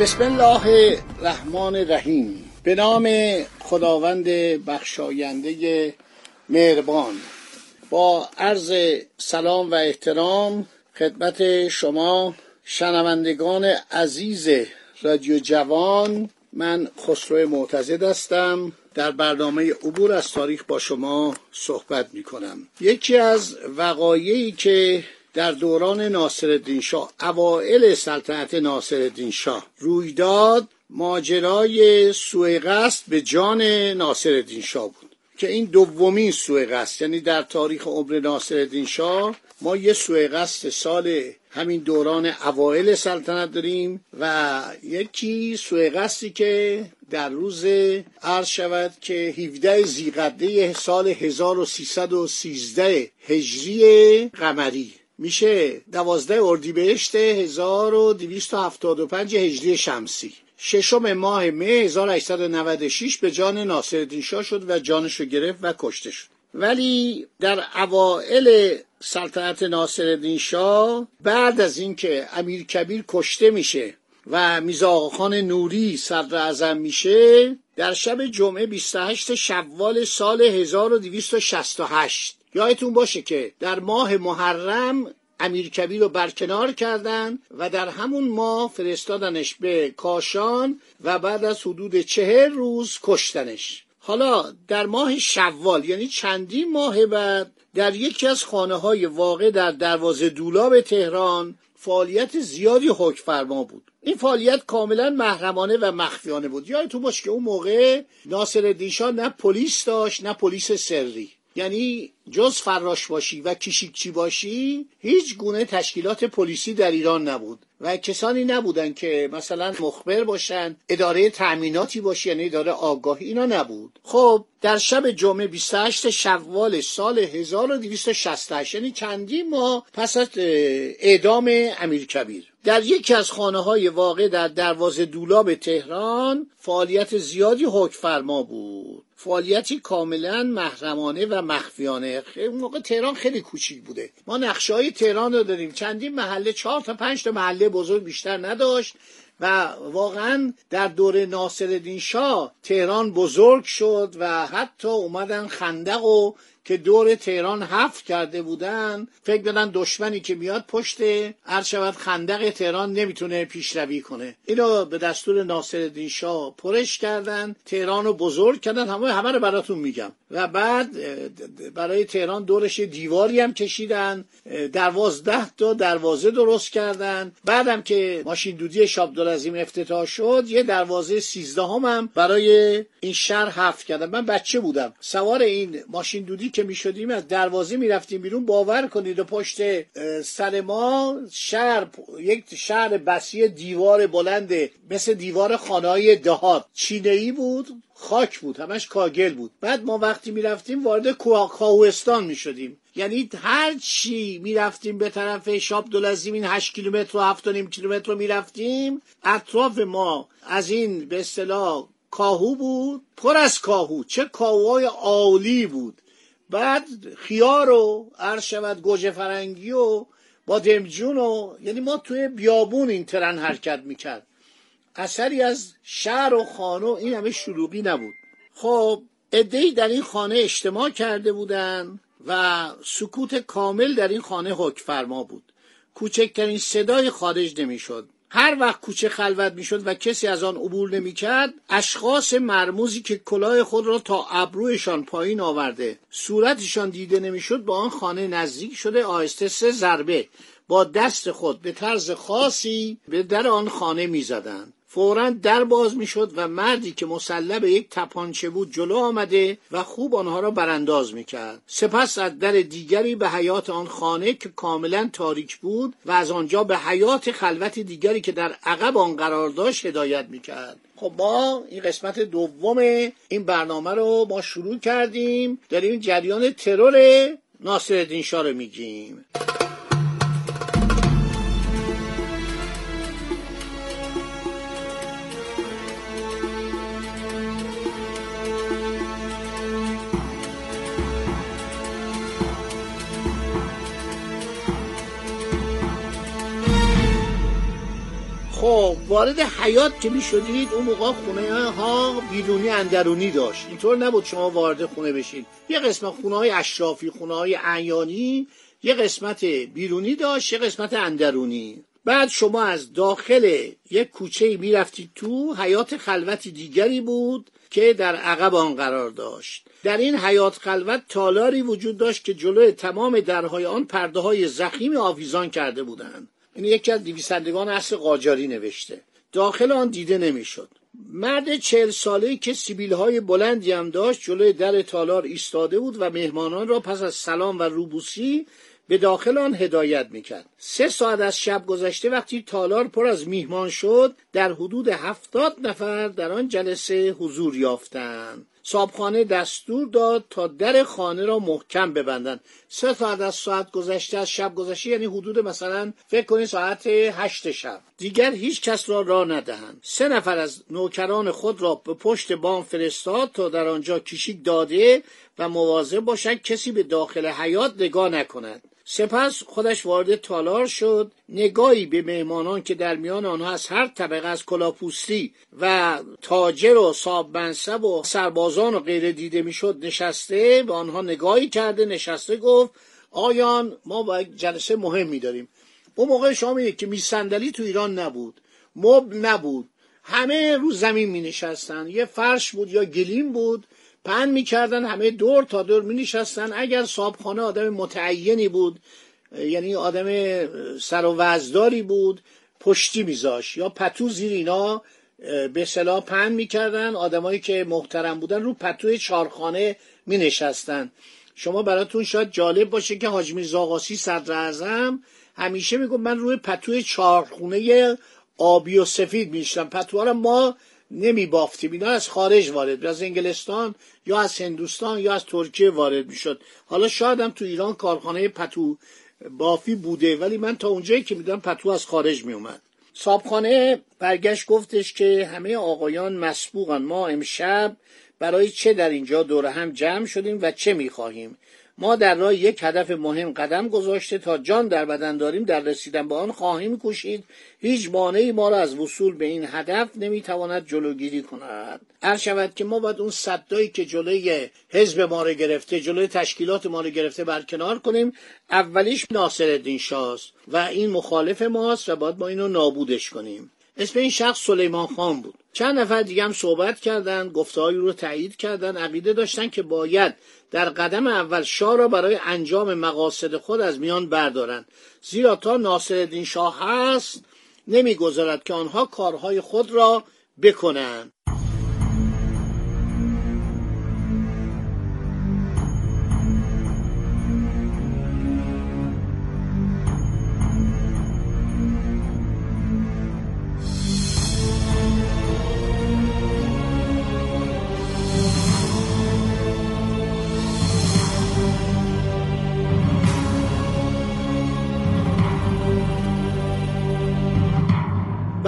بسم الله الرحمن الرحیم. به نام خداوند بخشاینده مهربان. با عرض سلام و احترام خدمت شما شنوندگان عزیز رادیو جوان من خسرو معتزد هستم. در برنامه عبور از تاریخ با شما صحبت می کنم یکی از وقایعی که در دوران ناصرالدین شاه اوائل سلطنت ناصرالدین شاه. روی داد ماجرای سوء قصد به جان ناصرالدین شاه بود که این دومین سوء قصد یعنی در تاریخ عمر ناصرالدین شاه ما یه سوء قصد سال همین دوران اوایل سلطنت داریم و یکی سوء قصدی که در روز عرض شود که 17 زیقده سال 1313 هجری قمری. میشه دوازده اردیبهشت 1275 هجری شمسی. ششم ماه مه 1896 به جان ناصرالدین شاه شد و جانش رو گرفت و کشته شد. ولی در اوائل سلطنت ناصرالدین شاه بعد از اینکه امیر کبیر کشته میشه و میزا خان نوری صدر اعظم میشه در شب جمعه 28 شوال سال 1268 یادتون باشه که در ماه محرم امیر کبیر رو برکنار کردن و در همون ماه فرستادنش به کاشان و بعد از حدود چهر روز کشتنش. حالا در ماه شوال یعنی چندین ماه بعد در یکی از خانه های واقع در دروازه دولاب تهران فعالیت زیادی حکم فرما بود. این فعالیت کاملا محرمانه و مخفیانه بود. یادتون باشه که اون موقع ناصر دیشا نه پلیس داشت نه پلیس سری. یعنی جز فراش باشی و کیشیکچی باشی هیچ گونه تشکیلات پلیسی در ایران نبود. و کسانی نبودن که مثلا مخبر باشن اداره تأمیناتی باشه یعنی اداره آگاهی اینا نبود. خب در شب جمعه 28 شوال سال 1268 یعنی چندین ماه پس از اعدام امیر کبیر. در یکی از خانه های واقع در دروازه دولاب تهران فعالیت زیادی حکم فرما بود. فعالیتی کاملا محرمانه و مخفیانه. اون موقع تهران خیلی کوچیک بوده. ما نقشه های تهران رو داریم. چندین محله چهار تا پنج تا محله بزرگ بیشتر نداشت و واقعا در دوره ناصرالدین شاه تهران بزرگ شد و حتی اومدن خندق و که دور تهران حفر کرده بودن فکر بدن دشمنی که میاد پشت شود خندق تهران نمی‌تونه پیشروی کنه. اینو به دستور ناصرالدین شاه پرش کردن تهران رو بزرگ کردن همه همه رو براتون میگم. و بعد برای تهران دورش دیواری هم کشیدن دوازده تا دروازه درست کردن. بعدم که ماشین دودی شابدالعظیم افتتاح شد یه دروازه سیزده هم, برای این شهر حفر کردن. من بچه بودم. سوار این ماشین دودی که می شدیم از دروازه می رفتیم بیرون باور کنید و پشت سر ما شهر یک شهر بسی دیوار بلند مثل دیوار خانه دهات. چینه ای بود خاک بود همش کاگل بود. بعد ما وقتی می رفتیم وارد کاوستان می شدیم یعنی هر چی می رفتیم به طرف شاب دولزیم این 8 کیلومتر و 7 نیم کیلومتر رو می رفتیم اطراف ما از این به اصطلاح کاهو بود پر از کاهو. چه کاهوهای عالی بود. بعد خیار و عرض شود گوجه فرنگی و با دمجون و یعنی ما توی بیابون این ترن حرکت می‌کرد. اثری از شهر و خانه این همه شلوغی نبود. خب ادهی در این خانه اجتماع کرده بودن و سکوت کامل در این خانه حکم فرما بود. کوچکترین صدای خارج نمی‌شد. هر وقت کوچه خلوت می‌شد و کسی از آن عبور نمی‌کرد اشخاص مرموزی که کلاه خود را تا ابرویشان پایین آورده صورتشان دیده نمی‌شد با آن خانه نزدیک شده آهسته سه ضربه با دست خود به طرز خاصی به در آن خانه می‌زدند. فورا در باز می‌شد و مردی که مسلح به یک تپانچه بود جلو آمده و خوب آنها را برانداز می‌کرد. سپس از در دیگری به حیات آن خانه که کاملا تاریک بود و از آنجا به حیات خلوت دیگری که در عقب آن قرار داشت هدایت می‌کرد. خب ما این قسمت دوم این برنامه رو ما شروع کردیم. داریم جریان ترور ناصر شاه رو میگیم. خب وارد حیات که می شدید اون موقع خونه ها بیرونی اندرونی داشت. اینطور نبود شما وارد خونه بشید یه قسمت خونه های اشرافی خونه های اعیانی یه قسمت بیرونی داشت یه قسمت اندرونی. بعد شما از داخل یک کوچه می رفتید تو حیات خلوت دیگری بود که در عقب آن قرار داشت. در این حیات خلوت تالاری وجود داشت که جلوی تمام درهای آن پرده های زخیم آویزان کرده بودند. این یکی از نویسندگان اصل قاجاری نوشته. داخل آن دیده نمی‌شد. مرد چهل ساله که سیبیل های بلندی هم داشت جلوی در تالار ایستاده بود و مهمانان را پس از سلام و روبوسی به داخل آن هدایت می‌کرد. سه ساعت از شب گذشته وقتی تالار پر از میهمان شد در حدود هفتاد نفر در آن جلسه حضور یافتند. صابخانه دستور داد تا در خانه را محکم ببندند سه ساعت از ساعت گذشته از شب گذشته یعنی حدود مثلا فکر کنید ساعت هشت شب. دیگر هیچ کس را راه ندهند. سه نفر از نوکران خود را به پشت بام فرستاد تا در آنجا کشیک داده و مواظب باشد کسی به داخل حیات نگاه نکند. سپس خودش وارد تالار شد نگاهی به مهمانان که در میان آنها از هر طبقه از کلاپوستی و تاجر و صاحب منصب و سربازان و غیره دیده می‌شد نشسته به آنها نگاهی کرده نشسته گفت آیان ما باید جلسه مهمی داریم. اون موقع شما که میصندلی تو ایران نبود مب نبود. همه رو زمین می نشستن یه فرش بود یا گلیم بود پن می‌کردن همه دور تا دور می نشستن اگر صابخانه آدم متعینی بود یعنی آدم سر و وزداری بود پشتی میذاش یا پتو زیر اینا به صلاح پن می‌کردن. آدمایی که محترم بودن رو پتوی چارخانه می نشستن شما براتون شاید جالب باشه که حاج میرزا آقاسی صدر اعظم همیشه میگم من روی پتوی چارخونه آبی و سفید میشتم پتوها ما نمی بافتیم اینا از خارج وارد از انگلستان یا از هندوستان یا از ترکیه وارد می‌شد. حالا شاید هم تو ایران کارخانه پتو بافی بوده ولی من تا اونجایی که می‌دونم پتو از خارج می اومد صابخانه برگشت گفتش که همه آقایان مسبوقن. ما امشب برای چه در اینجا دور هم جمع شدیم و چه می‌خواهیم؟ ما در راه یک هدف مهم قدم گذاشته تا جان در بدن داریم در رسیدن به آن خواهیم کوشید. هیچ مانعی ما را از وصول به این هدف نمی‌تواند جلوگیری کند. هر شود که ما باید اون صدایی که جلوی حزب ما رو گرفته جلوی تشکیلات ما رو گرفته برکنار کنیم. اولیش ناصر شاست و این مخالف ماست و باید ما اینو نابودش کنیم. اسم این شخص سلیمان خان بود. چند نفر دیگه هم صحبت کردند گفتههایی رو تایید کردند عقیده داشتن که باید در قدم اول شاه را برای انجام مقاصد خود از میان بردارند. زیرا تا ناصرالدین شاه هست نمی‌گذارد که آنها کارهای خود را بکنند.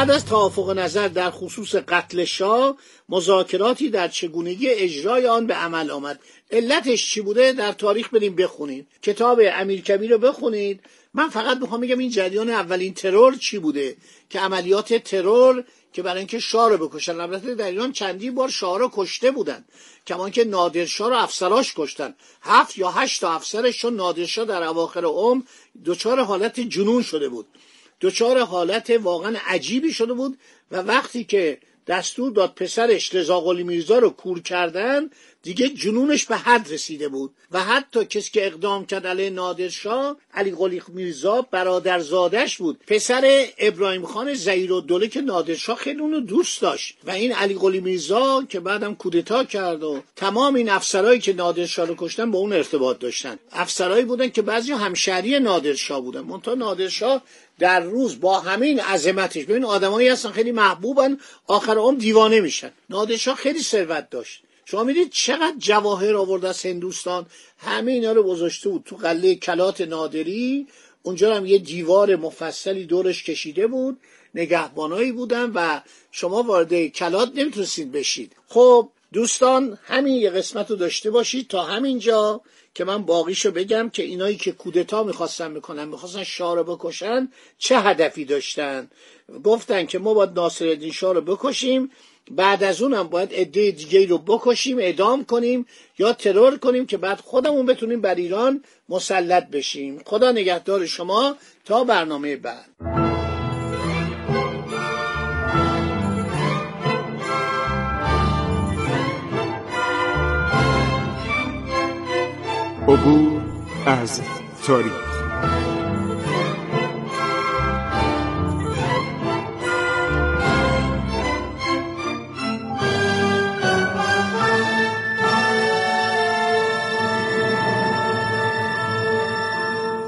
بعد از توافق نظر در خصوص قتل شاه مذاکراتی در چگونگی اجرای آن به عمل آمد. علتش چی بوده؟ در تاریخ بریم بخونید. کتاب امیرکبیر رو بخونید. من فقط می‌خوام بگم این جریان اولین ترور چی بوده؟ که عملیات ترور که برای اینکه شاه رو بکشن. البته در ایران چندی بار شاه رو کشته بودن. کمان که نادرشاه رو افسراش کشتن. هفت یا هشت تا افسرش چون نادرشاه در اواخر عمر دچار حالت جنون شده بود. دچار حالت واقعا عجیبی شده بود و وقتی که دستور داد پسرش رضا میرزا رو کور کردن دیگه جنونش به حد رسیده بود و حتی کسی که اقدام کرد علیه نادرشاه علی قلی میرزا برادرزادش بود. پسر ابراهیم خان زیر و دوله که نادرشاه خیلی اونو دوست داشت. و این علی قلی میرزا که بعدم کودتا کرد و تمام این افسرهایی که نادرشاه رو کشتن با اون ارتباط داشتن. افسرهایی بودن که بعضی همشهری نادرشاه بودن. منتها نادرشاه در روز با همین عظمتش. ببین آدمایی هستن خیلی محبوبن آخر عمر دیوانه میشن. نادرشاه خیلی ثروت داشت. شما می‌دید چقدر جواهر آورده از هندوستان؟ همه اینا رو گذاشته بود تو قله کلات نادری. اونجا هم یه دیوار مفصلی دورش کشیده بود. نگهبانایی بودن و شما وارد کلات نمی‌تونستید بشید. خب دوستان همین یه قسمت رو داشته باشید تا همینجا که من باقیشو بگم که اینایی که کودتا می‌خواستن می‌کنن می‌خواستن شاه رو بکشن چه هدفی داشتن؟ گفتن که ما باید ناصر شاه رو بکشیم. بعد از اونم باید عده دیگه رو بکشیم اعدام کنیم یا ترور کنیم که بعد خودمون بتونیم بر ایران مسلط بشیم. خدا نگهدار شما تا برنامه بعد. عبور از تاریخ.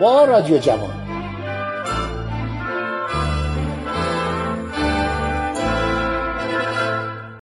با رادیو جوان.